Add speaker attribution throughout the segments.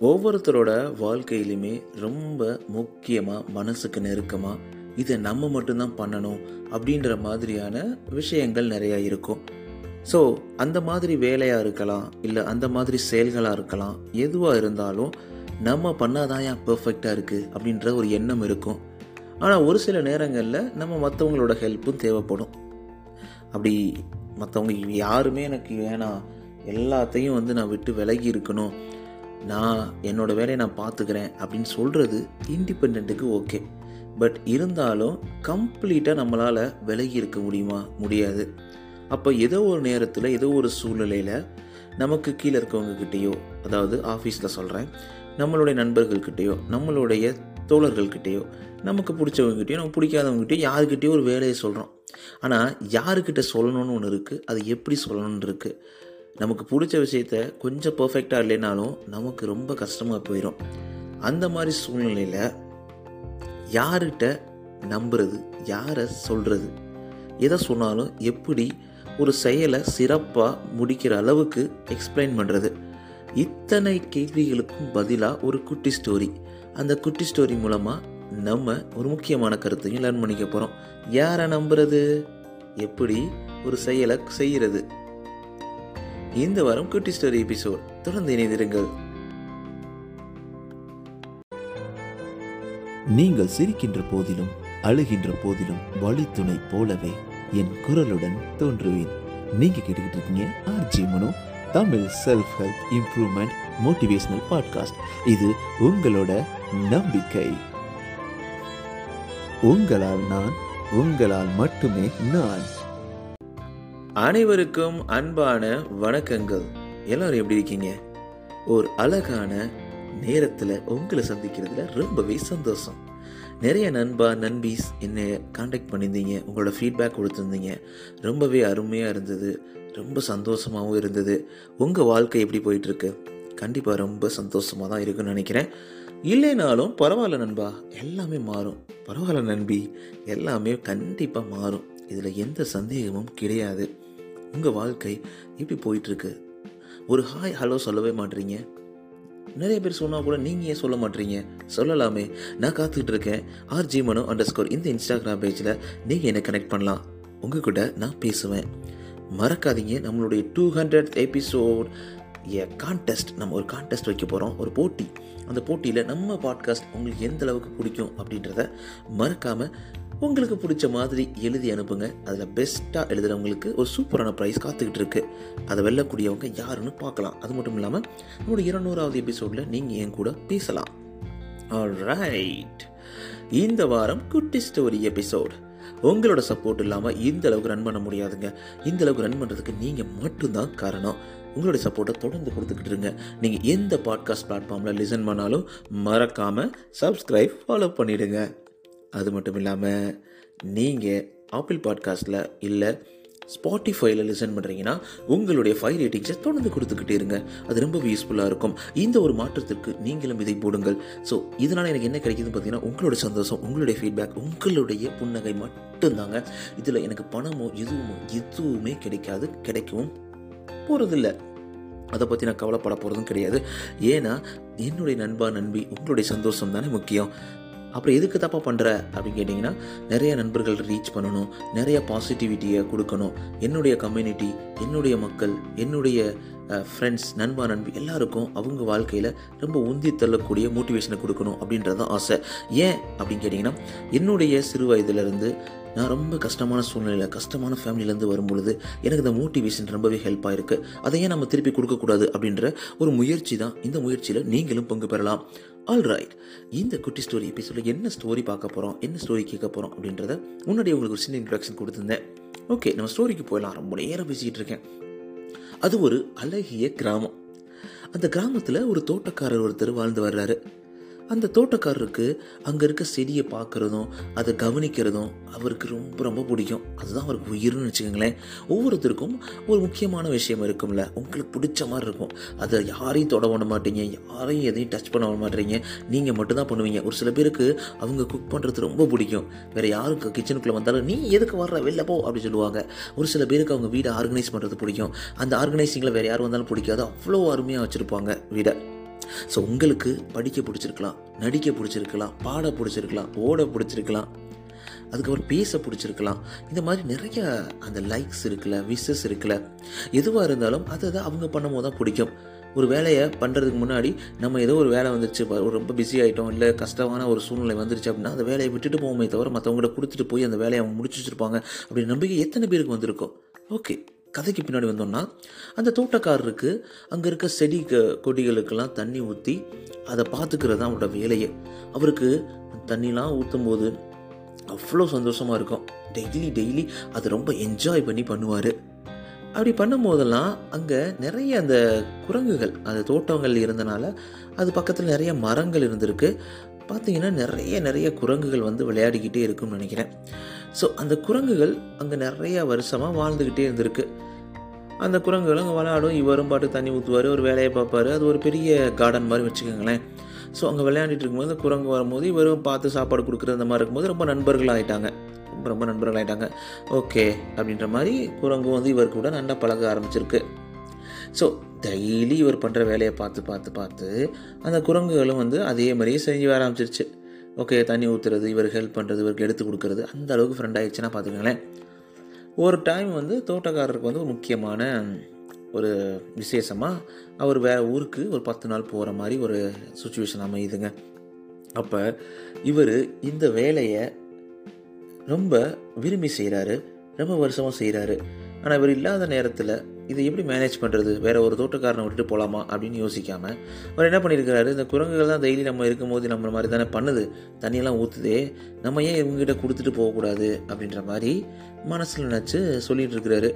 Speaker 1: ஒவ்வொருத்தரோட வாழ்க்கையிலுமே ரொம்ப முக்கியமாக மனசுக்கு நெருக்கமாக இதை நம்ம மட்டும்தான் பண்ணணும் அப்படின்ற மாதிரியான விஷயங்கள் நிறையா இருக்கும். ஸோ அந்த மாதிரி வேலையாக இருக்கலாம் இல்லை அந்த மாதிரி செயல்களாக இருக்கலாம் எதுவாக இருந்தாலும் நம்ம பண்ணாதான் ஏன் பர்ஃபெக்டாக இருக்குது அப்படின்ற ஒரு எண்ணம் இருக்கும். ஆனால் ஒரு சில நேரங்களில் நம்ம மற்றவங்களோட ஹெல்ப்பும் தேவைப்படும். அப்படி மற்றவங்க யாருமே எனக்கு வேணாம் எல்லாத்தையும் வந்து நான் விட்டு விலகி இருக்கணும் நான் என்னோட வேலையை நான் பார்த்துக்கிறேன் அப்படின்னு சொல்கிறது இண்டிபெண்ட்டுக்கு ஓகே பட் இருந்தாலும் கம்ப்ளீட்டாக நம்மளால் விலகி இருக்க முடியுமா? முடியாது. அப்போ ஏதோ ஒரு நேரத்தில் ஏதோ ஒரு சூழ்நிலையில் நமக்கு கீழே இருக்கவங்கக்கிட்டேயோ அதாவது ஆஃபீஸில் சொல்கிறேன் நம்மளுடைய நண்பர்கள்கிட்டேயோ நம்மளுடைய தோழர்கள்கிட்டேயோ நமக்கு பிடிச்சவங்ககிட்டயோ நமக்கு பிடிக்காதவங்ககிட்டயோ யாருக்கிட்டேயோ ஒரு வேலையை சொல்கிறோம் ஆனால் யாருக்கிட்ட சொல்லணும்னு ஒன்று இருக்குது அது எப்படி சொல்லணும்னு இருக்குது நமக்கு பிடிச்ச விஷயத்த கொஞ்சம் பர்ஃபெக்டாக இல்லைனாலும் நமக்கு ரொம்ப கஷ்டமாக போயிடும் அந்த மாதிரி சூழ்நிலையில் யார்கிட்ட நம்புறது யாரை சொல்கிறது எதை சொன்னாலும் எப்படி ஒரு செயலை சிறப்பாக முடிக்கிற அளவுக்கு எக்ஸ்பிளைன் பண்ணுறது இத்தனை கேள்விகளுக்கும் பதிலாக ஒரு குட்டி ஸ்டோரி அந்த குட்டி ஸ்டோரி மூலமாக நம்ம ஒரு முக்கியமான கருத்தையும் லேர்ன் பண்ணிக்க போகிறோம் யாரை நம்புறது? எப்படி ஒரு செயலை செய்கிறது இந்த வாரம் குட்டி ஸ்டோரி எபிசோட். தொடர்ந்து இணைந்திருங்கள்.
Speaker 2: நீங்கள் சிரிக்கின்ற போதிலும் அழுகின்ற போதிலும் வழித்துணை போலவே என் குரலுடன் தோன்றுவேன். நீங்க கேட்டுக்கிட்டு இருக்கீங்க RJ Mano Tamil self help improvement motivational podcast இது உங்களோட நம்பிக்கை. உங்களால் நான் உங்களால் மட்டுமே நான்.
Speaker 1: அனைவருக்கும் அன்பான வணக்கங்கள். எல்லாரும் எப்படி இருக்கீங்க? ஒரு அழகான நேரத்தில் உங்களை சந்திக்கிறதுல ரொம்பவே சந்தோஷம். நிறைய நண்பா நண்பீஸ் என்னை காண்டாக்ட் பண்ணியிருந்தீங்க உங்களோட ஃபீட்பேக் கொடுத்துருந்தீங்க. ரொம்பவே அருமையாக இருந்தது ரொம்ப சந்தோஷமாகவும் இருந்தது. உங்கள் வாழ்க்கை எப்படி போயிட்டுருக்கு? கண்டிப்பாக ரொம்ப சந்தோஷமாக தான் இருக்குன்னு நினைக்கிறேன். இல்லைனாலும் பரவாயில்ல நண்பா எல்லாமே மாறும். பரவாயில்ல நண்பி எல்லாமே கண்டிப்பாக மாறும். இதில் எந்த சந்தேகமும் கிடையாது. உங்கள் வாழ்க்கை எப்படி போயிட்டுருக்கு? ஒரு ஹாய் ஹலோ சொல்லவே மாட்டீங்க நிறைய பேர் சொன்னால் கூட நீங்கள் ஏன் சொல்ல மாட்டீங்க சொல்லலாமே. நான் காத்துக்கிட்டு இருக்கேன் ஆர்ஜி மனோ அண்டர் ஸ்கோர் இந்த இன்ஸ்டாகிராம் பேஜில் நீங்கள் என்னை கனெக்ட் பண்ணலாம். உங்கள் கூட நான் பேசுவேன். மறக்காதீங்க. நம்மளுடைய டூ ஹண்ட்ரட் எபிசோட் ஏ கான்டெஸ்ட் நம்ம ஒரு கான்டெஸ்ட் வைக்க போகிறோம் ஒரு போட்டி. அந்த போட்டியில் நம்ம பாட்காஸ்ட் உங்களுக்கு எந்த அளவுக்கு பிடிக்கும் அப்படின்றத மறக்காமல் உங்களுக்கு பிடிச்ச மாதிரி எழுதி அனுப்புங்க. அதில் பெஸ்ட்டாக எழுதுகிறவங்களுக்கு ஒரு சூப்பரான ப்ரைஸ் காத்துக்கிட்டு இருக்கு. அதை வெல்லக்கூடியவங்க யாருன்னு பார்க்கலாம். அது மட்டும் இல்லாமல் நம்மளோட இருநூறாவது எபிசோடில் நீங்கள் என் கூட பேசலாம். ரைட் இந்த வாரம் குட்டி ஸ்டோரி எபிசோட் உங்களோட சப்போர்ட் இல்லாமல் இந்த அளவுக்கு ரன் பண்ண முடியாதுங்க. இந்த அளவுக்கு ரன் பண்ணுறதுக்கு நீங்கள் மட்டும்தான் காரணம். உங்களுடைய சப்போர்ட்டை தொடர்ந்து கொடுத்துக்கிட்டு இருங்க. நீங்கள் எந்த பாட்காஸ்ட் பிளாட்ஃபார்மில் லிசன் பண்ணாலும் மறக்காமல் சப்ஸ்கிரைப் ஃபாலோ பண்ணிவிடுங்க அது மட்டும் இல்லாமல் நீங்கள் ஆப்பிள் பாட்காஸ்ட்டில் இல்லை ஸ்பாட்டிஃபைல லிசன் பண்ணுறீங்கன்னா உங்களுடைய ஃபைவ் ரேட்டிங்ஸை தொடர்ந்து கொடுத்துக்கிட்டே இருங்க. அது ரொம்ப யூஸ்ஃபுல்லாக இருக்கும். இந்த ஒரு மாற்றத்திற்கு நீங்களும் இதை போடுங்கள். ஸோ இதனால் எனக்கு என்ன கிடைக்குதுன்னு பார்த்தீங்கன்னா உங்களோட சந்தோஷம் உங்களுடைய ஃபீட்பேக் உங்களுடைய புன்னகை மட்டும்தாங்க. இதில் எனக்கு பணமோ எதுவுமோ எதுவுமே கிடைக்காது கிடைக்கவும் போகிறதில்ல அதை பற்றி நான் கவலைப்பட போகிறதும் கிடையாது. ஏன்னா என்னுடைய நண்பா நண்பி உங்களுடைய சந்தோஷம் தானே முக்கியம். அப்புறம் எதுக்கு தப்பாக பண்ணுற அப்படின்னு கேட்டிங்கன்னா நிறைய நண்பர்கள் ரீச் பண்ணணும் நிறைய பாசிட்டிவிட்டியை கொடுக்கணும். என்னுடைய கம்யூனிட்டி என்னுடைய மக்கள் என்னுடைய ஃப்ரெண்ட்ஸ் நண்பா நண்பி எல்லாருக்கும் அவங்க வாழ்க்கையில் ரொம்ப உந்தி தள்ளக்கூடிய மோட்டிவேஷனை கொடுக்கணும் அப்படின்றது தான் ஆசை. ஏன் அப்படின்னு கேட்டிங்கன்னா என்னுடைய சிறு வயதுலேருந்து நான் ரொம்ப கஷ்டமான சூழ்நிலையில் கஷ்டமான ஃபேமிலியிலேருந்து வரும்பொழுது எனக்கு இந்த மோட்டிவேஷன் ரொம்பவே ஹெல்ப் ஆயிருக்கு. அதை ஏன் நம்ம திருப்பி கொடுக்கக்கூடாது அப்படின்ற ஒரு முயற்சி தான் இந்த முயற்சியில் நீங்களும் பங்கு பெறலாம். ஆல் ரைட் இந்த குட்டி ஸ்டோரி எபிசோடில் என்ன ஸ்டோரி பார்க்க போகிறோம் என்ன ஸ்டோரி கேட்க போகிறோம் அப்படின்றத முன்னாடி உங்களுக்கு ஒரு சின்ன இன்ட்ரடக்ஷன் கொடுத்துருந்தேன். ஓகே நம்ம ஸ்டோரிக்கு போயிடலாம். ரொம்ப நேரம் பேசிக்கிட்டு இருக்கேன். அது ஒரு அழகிய கிராமம். அந்த கிராமத்தில் ஒரு தோட்டக்காரர் ஒருத்தர் வாழ்ந்து வர்றாரு. அந்த தோட்டக்காரருக்கு அங்கே இருக்க செடியை பார்க்குறதும் அதை கவனிக்கிறதும் அவருக்கு ரொம்ப ரொம்ப பிடிக்கும். அதுதான் அவருக்கு உயிர்னு வச்சுக்கோங்களேன். ஒவ்வொருத்தருக்கும் ஒரு முக்கியமான விஷயம் இருக்கும்ல. உங்களுக்கு பிடிச்ச மாதிரி இருக்கும். அதை யாரையும் தொட பண்ண மாட்டீங்க. யாரையும் எதையும் டச் பண்ண மாட்டீங்க. நீங்கள் மட்டும்தான் பண்ணுவீங்க. ஒரு சில பேருக்கு அவங்க குக் பண்ணுறது ரொம்ப பிடிக்கும். வேறு யாருக்கு கிச்சனுக்குள்ளே வந்தாலும் நீ எதுக்கு வர்ற? வெளில போ அப்படின்னு சொல்லுவாங்க. ஒரு சில பேருக்கு அவங்க வீடை ஆர்கனைஸ் பண்ணுறது பிடிக்கும். அந்த ஆர்கனைசிங்கில் வேறு யார் வந்தாலும் பிடிக்காது. அவ்வளோ அருமையாக வச்சுருப்பாங்க வீடை. ஸோ உங்களுக்கு படிக்க பிடிச்சிருக்கலாம் நடிக்க பிடிச்சிருக்கலாம் பாட பிடிச்சிருக்கலாம் ஓட பிடிச்சிருக்கலாம் அதுக்கப்புறம் பேச பிடிச்சிருக்கலாம். இந்த மாதிரி நிறைய அந்த லைக்ஸ் இருக்குல்ல விஷஸ் இருக்குல்ல எதுவாக இருந்தாலும் அதை தான் அவங்க பண்ணும்போது தான் பிடிக்கும். ஒரு வேலையை பண்ணுறதுக்கு முன்னாடி நம்ம ஏதோ ஒரு வேலை வந்துருச்சு ஒரு ரொம்ப பிஸி ஆகிட்டோம் இல்லை கஷ்டமான ஒரு சூழ்நிலை வந்துருச்சு அப்படின்னா அந்த வேலையை விட்டுட்டு போவோமே தவிர மற்றவங்கள்ட்ட கொடுத்துட்டு போய் அந்த வேலையை அவங்க முடிச்சு வச்சிருப்பாங்க அப்படின்னு நம்பிக்கை எத்தனை பேருக்கு வந்திருக்கும்? ஓகே கதைக்கு பின்னாடி வந்தோம்னா அந்த தோட்டக்காரருக்கு அங்கே இருக்க செடி கொடிகளுக்கெல்லாம் தண்ணி ஊற்றி அதை பார்த்துக்கிறது தான் அவரோட வேலையே. அவருக்கு தண்ணிலாம் ஊற்றும் போது அவ்வளோ சந்தோஷமாக இருக்கும். டெய்லி டெய்லி அதை ரொம்ப என்ஜாய் பண்ணி பண்ணுவார். அப்படி பண்ணும்போதெல்லாம் அங்கே நிறைய அந்த குரங்குகள் அந்த தோட்டங்கள் இருந்தனால அது பக்கத்தில் நிறைய மரங்கள் இருந்திருக்கு. பார்த்தீங்கன்னா நிறைய நிறைய குரங்குகள் வந்து விளையாடிக்கிட்டே இருக்கும்னு நினைக்கிறேன். ஸோ அந்த குரங்குகள் அங்கே நிறையா வருஷமாக வாழ்ந்துக்கிட்டே இருந்திருக்கு. அந்த குரங்குகள் அங்கே விளையாடும். இவரும் பாட்டு தண்ணி ஊற்றுவார் ஒரு வேலையை பார்ப்பாரு. அது ஒரு பெரிய கார்டன் மாதிரி வச்சுக்கோங்களேன். ஸோ அங்கே விளையாடிட்டு இருக்கும்போது அந்த குரங்கு வரும்போது இவரும் பார்த்து சாப்பாடு கொடுக்குறது அந்த மாதிரி இருக்கும்போது ரொம்ப நண்பர்கள் ஆகிட்டாங்க ரொம்ப ரொம்ப நண்பர்கள் ஆகிட்டாங்க ஓகே அப்படின்ற மாதிரி குரங்கு வந்து இவர் கூட நல்லா பழக ஆரம்பிச்சிருக்கு. ஸோ டெய்லி இவர் பண்ணுற வேலையை பார்த்து பார்த்து பார்த்து அந்த குரங்குகளும் வந்து அதே மாதிரியே செஞ்சு வர ஆரம்பிச்சிருச்சு. ஓகே தண்ணி ஊற்றுறது இவருக்கு ஹெல்ப் பண்ணுறது இவருக்கு எடுத்து கொடுக்கறது அந்த அளவுக்கு ஃப்ரெண்ட் ஆகிடுச்சுன்னா பார்த்துக்கங்களேன். ஒரு டைம் வந்து தோட்டக்காரருக்கு வந்து ஒரு முக்கியமான ஒரு விசேஷமாக அவர் வேறு ஊருக்கு ஒரு பத்து நாள் போகிற மாதிரி ஒரு சுச்சுவேஷன் அமையுதுங்க. அப்போ இவர் இந்த வேலையை ரொம்ப விரும்பி செய்கிறாரு ரொம்ப வருஷமாக செய்கிறாரு ஆனால் இவர் இல்லாத நேரத்தில் இதை எப்படி மேனேஜ் பண்ணுறது வேறு ஒரு தோட்டக்காரனை விட்டுட்டு போகலாமா அப்படின்னு யோசிக்காமல் அவர் என்ன பண்ணியிருக்கிறாரு? இந்த குரங்குகள் தான் டெய்லி நம்ம இருக்கும்போது நம்ம மாதிரி தானே பண்ணுது. தண்ணியெல்லாம் ஊற்றுதே நம்ம ஏன் இவங்ககிட்ட கொடுத்துட்டு போகக்கூடாது? அப்படின்ற மாதிரி மனசில் நினச்சி சொல்லிகிட்டு இருக்கிறாரு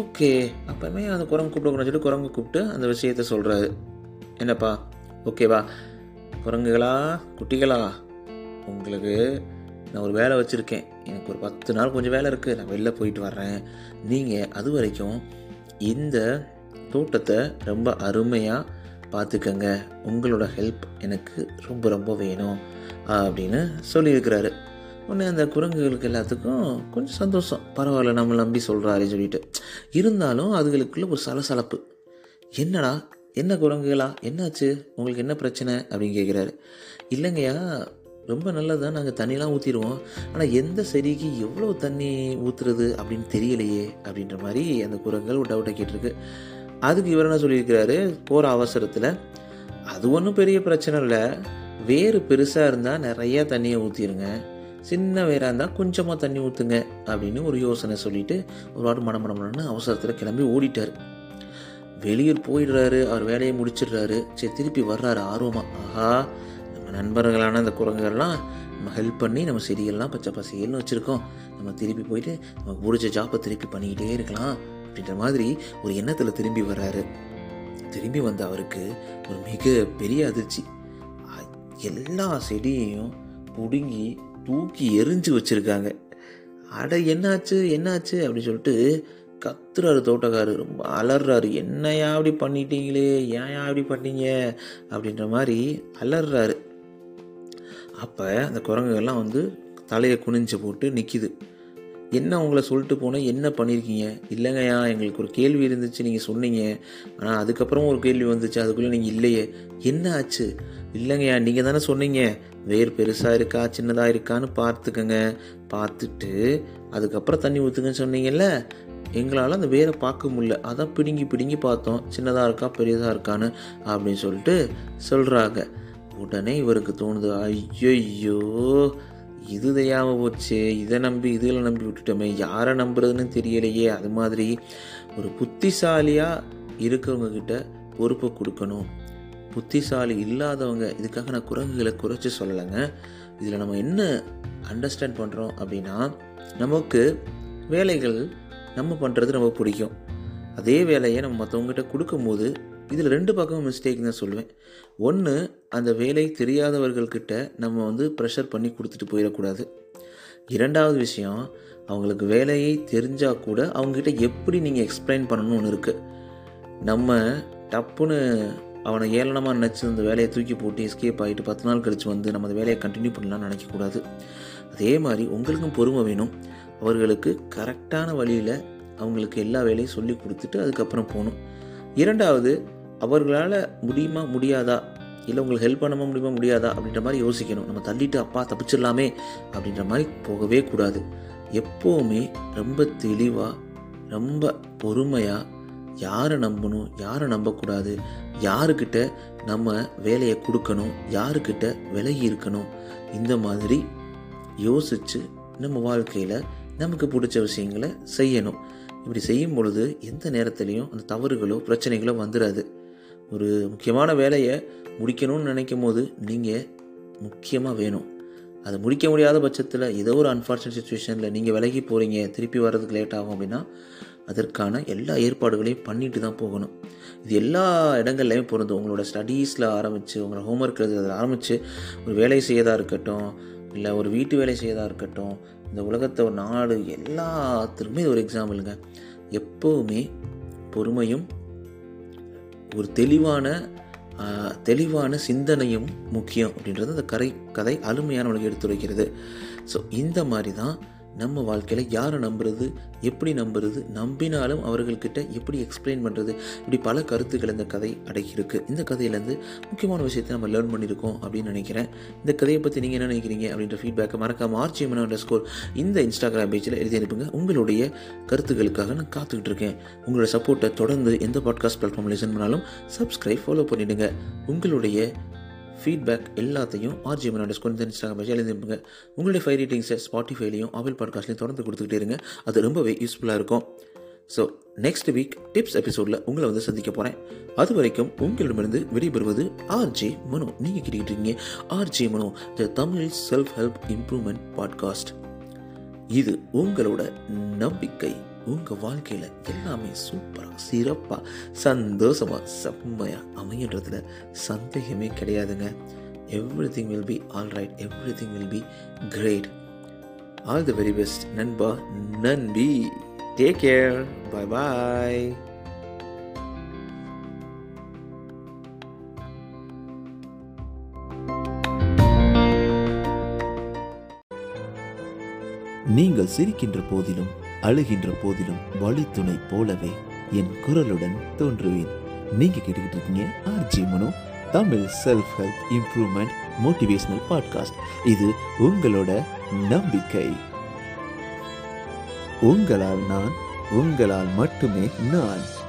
Speaker 1: ஓகே. அப்போமே அந்த குரங்கு கூப்பிடக்கூடாதுன்னு சொல்லி குரங்கு கூப்பிட்டு அந்த விஷயத்த சொல்கிறாரு என்னப்பா? ஓகேவா குரங்குகளா? குட்டிகளா? உங்களுக்கு நான் ஒரு வேலை வச்சுருக்கேன். எனக்கு ஒரு பத்து நாள் கொஞ்சம் வேலை இருக்குது நான் வெளில போயிட்டு வர்றேன். நீங்கள் அது வரைக்கும் இந்த தோட்டத்தை ரொம்ப அருமையாக பார்த்துக்கங்க. உங்களோட ஹெல்ப் எனக்கு ரொம்ப ரொம்ப வேணும் அப்படின்னு சொல்லியிருக்கிறாரு. உடனே அந்த குரங்குகளுக்கு எல்லாத்துக்கும் கொஞ்சம் சந்தோஷம். பரவாயில்ல நம்ம நம்பி சொல்கிறாரு சொல்லிட்டு. இருந்தாலும் அதுகளுக்குள்ள ஒரு சலசலப்பு. என்னடா என்ன குரங்குகளா? என்னாச்சு? உங்களுக்கு என்ன பிரச்சனை? அப்படின்னு கேட்குறாரு. இல்லைங்கய்யா ரொம்ப நல்லது தான் நாங்கள் தண்ணிலாம் ஊற்றிடுவோம் ஆனால் எந்த செடிக்கு எவ்வளோ தண்ணி ஊற்றுறது அப்படின்னு தெரியலையே அப்படின்ற மாதிரி அந்த குரங்குகள் ஒரு டவுட்டை கேட்டிருக்கு. அதுக்கு இவர் என்ன சொல்லியிருக்கிறாரு? போகிற அவசரத்தில். அது ஒன்றும் பெரிய பிரச்சனை இல்லை. வேறு பெருசாக இருந்தால் நிறையா தண்ணியை ஊற்றிடுங்க சின்ன வேறாக இருந்தால் கொஞ்சமாக தண்ணி ஊற்றுங்க அப்படின்னு ஒரு யோசனை சொல்லிட்டு ஒரு வாட்டு மடம் மடம்னு அவசரத்தில் கிளம்பி ஓடிட்டார். வெளியூர் போயிடுறாரு. அவர் வேலையை முடிச்சிடுறாரு. சரி திருப்பி வர்றாரு ஆர்வமாக ஆஹா நண்பர்களான அந்த குரங்குகள்லாம் நம்ம ஹெல்ப் பண்ணி நம்ம செடிகள்லாம் பச்சை பசைகள்னு வச்சுருக்கோம். நம்ம திருப்பி போயிட்டு நமக்கு பிடிச்ச ஜாப்பை திருப்பி பண்ணிக்கிட்டே இருக்கலாம். அப்படின்ற மாதிரி ஒரு எண்ணத்தில் திரும்பி வர்றாரு. திரும்பி வந்த அவருக்கு ஒரு மிக பெரிய அதிர்ச்சி. எல்லா செடியையும் பிடுங்கி தூக்கி எரிஞ்சு வச்சுருக்காங்க. அட என்னாச்சு என்னாச்சு? அப்படின்னு சொல்லிட்டு கத்துறாரு தோட்டக்காரர். ரொம்ப அலறாரு என்னையா அப்படி பண்ணிட்டீங்களே? ஏன் அப்படி பண்ணீங்க? அப்படின்ற மாதிரி அலறாரு அப்போ அந்த குரங்குகள்லாம் வந்து தலையை குனிஞ்சு போட்டு நிற்கிது என்ன உங்களை சொல்லிட்டு போனால் என்ன பண்ணியிருக்கீங்க இல்லைங்கய்யா எங்களுக்கு ஒரு கேள்வி இருந்துச்சு நீங்கள் சொன்னீங்க. ஆனால் அதுக்கப்புறம் ஒரு கேள்வி வந்துச்சு அதுக்குள்ளே நீங்கள் இல்லையே. என்ன ஆச்சு? இல்லைங்கய்யா நீங்கள் தானே சொன்னீங்க. வேர் பெருசாக இருக்கா சின்னதாக இருக்கான்னு பார்த்துக்கங்க. பார்த்துட்டு அதுக்கப்புறம் தண்ணி ஊற்றுங்கன்னு சொன்னீங்கல்ல எங்களால் அந்த வேரை பார்க்க முடியல. அதான் பிடுங்கி பிடுங்கி பார்த்தோம். சின்னதாக இருக்கா பெரியதாக இருக்கான்னு அப்படின்னு சொல்லிட்டு சொல்கிறாங்க உடனே இவருக்கு தோணுது ஐயோ இது தெரியாமல் போச்சு இதை நம்பி இதில் நம்பி விட்டுட்டோமே யாரை நம்புறதுன்னு தெரியலையே. அது மாதிரி ஒரு புத்திசாலியாக இருக்கிறவங்க கிட்ட பொறுப்பை கொடுக்கணும். புத்திசாலி இல்லாதவங்க இதுக்காக நான் குரங்குகளை குறைச்சி சொல்லலைங்க. இதில் நம்ம என்ன அண்டர்ஸ்டாண்ட் பண்ணுறோம் அப்படின்னா நமக்கு வேலைகள் நம்ம பண்ணுறது ரொம்ப பிடிக்கும். அதே வேலையை நம்ம மற்றவங்ககிட்ட கொடுக்கும்போது இதில் ரெண்டு பக்கமும் மிஸ்டேக் தான் சொல்லுவேன். ஒன்று அந்த வேலை தெரியாதவர்கள்கிட்ட நம்ம வந்து ப்ரெஷர் பண்ணி கொடுத்துட்டு போயிடக்கூடாது. இரண்டாவது விஷயம் அவங்களுக்கு வேலையை தெரிஞ்சால் கூட அவங்ககிட்ட எப்படி நீங்கள் எக்ஸ்பிளைன் பண்ணணும்னு ஒன்று இருக்குது நம்ம டப்புன்னு அவனை ஏளனமாக நினச்சி அந்த வேலையை தூக்கி போட்டு எஸ்கேப் ஆகிட்டு பத்து நாள் கழித்து வந்து நம்ம அந்த வேலையை கண்டினியூ பண்ணலாம்னு நினைக்கக்கூடாது. அதே மாதிரி உங்களுக்கும் பொறுமை வேணும். அவர்களுக்கு கரெக்டான வழியில் அவங்களுக்கு எல்லா வேலையும் சொல்லி கொடுத்துட்டு அதுக்கப்புறம் போகணும். இரண்டாவது அவர்களால் முடியுமா முடியாதா? இல்லை உங்களுக்கு ஹெல்ப் பண்ண முடியுமா முடியாதா? அப்படின்ற மாதிரி யோசிக்கணும். நம்ம தள்ளிட்டு அப்பா தப்பிச்சிடலாமே அப்படின்ற மாதிரி போகவே கூடாது. எப்போவுமே ரொம்ப தெளிவாக ரொம்ப பொறுமையாக யாரை நம்பணும் யாரை நம்பக்கூடாது யாருக்கிட்ட நம்ம வேலையை கொடுக்கணும் யாருக்கிட்ட விலகி இருக்கணும் இந்த மாதிரி யோசித்து நம்ம வாழ்க்கையில் நமக்கு பிடிச்ச விஷயங்களை செய்யணும். இப்படி செய்யும் பொழுது எந்த நேரத்துலையும் அந்த தவறுகளோ பிரச்சனைகளோ வந்துடாது ஒரு முக்கியமான வேலையை முடிக்கணும்னு நினைக்கும் போது நீங்கள் முக்கியமாக வேணும். அதை முடிக்க முடியாத பட்சத்தில் ஏதோ ஒரு அன்ஃபார்ச்சுனேட் சுச்சுவேஷனில் நீங்கள் விலகி போகிறீங்க திருப்பி வர்றதுக்கு லேட் ஆகும் அப்படின்னா அதற்கான எல்லா ஏற்பாடுகளையும் பண்ணிட்டு தான் போகணும். இது எல்லா இடங்கள்லையும் பொருந்தும். உங்களோட ஸ்டடீஸில் ஆரம்பித்து உங்களோட ஹோம்ஒர்க் எழுதுறதுல ஆரம்பித்து ஒரு வேலை செய்யதாக இருக்கட்டும் இல்லை ஒரு வீட்டு வேலை செய்யதாக இருக்கட்டும் இந்த உலகத்தை ஒரு நாடு எல்லாத்துக்குமே இது ஒரு எக்ஸாம்பிளுங்க எப்போவுமே பொறுமையும் ஒரு தெளிவான தெளிவான சிந்தனையும் முக்கியம் அப்படின்றது அந்த கரை கதை அருமையான உலக எடுத்துரைக்கிறது. ஸோ இந்த மாதிரி தான் நம்ம வாழ்க்கையில் யாரை நம்புறது எப்படி நம்புறது நம்பினாலும் அவர்கள்கிட்ட எப்படி எக்ஸ்பிளைன் பண்ணுறது இப்படி பல கருத்துக்கள் இந்த கதை அடக்கியிருக்கு. இந்த கதையிலேருந்து முக்கியமான விஷயத்தை நம்ம லேர்ன் பண்ணியிருக்கோம் அப்படின்னு நினைக்கிறேன். இந்த கதையை பற்றி நீங்கள் என்ன நினைக்கிறீங்க அப்படின்ற ஃபீட்பேக்கை மறக்காம ஆர்ச்சி அண்டர் ஸ்கோர் இந்த இன்ஸ்டாகிராம் பேஜில் எழுதி அனுப்புங்க. உங்களுடைய கருத்துக்களுக்காக நான் காத்துக்கிட்டு இருக்கேன். உங்களோட சப்போர்ட்டை தொடர்ந்து எந்த பாட்காஸ்ட் பிளாட்ஃபார்ம் லிசன் பண்ணாலும் சப்ஸ்கிரைப் ஃபாலோ பண்ணிவிடுங்க உங்களுடைய ஃபீட்பேக் எல்லாத்தையும் ஆர்ஜி மனோட ஸ்கோர் இந்த இன்ஸ்டாகிராம் பேஜில் எழுதி உங்களுடைய ஃபைவ் ரேட்டிங்ஸை ஸ்பாட்டிஃபைலையும் ஆப்பிள் பாட்காஸ்ட்லையும் தொடர்ந்து கொடுத்துக்கிட்டே இருங்க. அது ரொம்பவே யூஸ்ஃபுல்லாக இருக்கும். ஸோ நெக்ஸ்ட் வீக் டிப்ஸ் எபிசோடில் உங்களை வந்து சந்திக்க போகிறேன் அது வரைக்கும் உங்களிடமிருந்து விடைபெறுவது ஆர்ஜே மனோ நீங்கள் கேட்டுக்கிட்டு இருக்கீங்க RJ Mano the Tamil self help improvement podcast இது உங்களோட நம்பிக்கை. உங்கள் வாழ்க்கையில் எல்லாமே சூப்பராக சிறப்பாக சந்தோஷமாக செம்மையாக அமையன்றதுல சந்தேகமே கிடையாதுங்க. Everything will be all right everything will be great all the very best நண்பா நன்பி டேக் கேர் பாய் பாய்
Speaker 2: நீங்கள் சிரிக்கின்ற போதிலும் அழுகின்ற போதிலும் வழித்துணை போலவே என் குரலுடன் தோன்றுவேன். நீங்க கேட்டுக்கிட்டு இருக்கீங்க RJ Mano Tamil self help improvement motivational podcast இது உங்களோட நம்பிக்கை. உங்களால் நான் உங்களால் மட்டுமே நான்.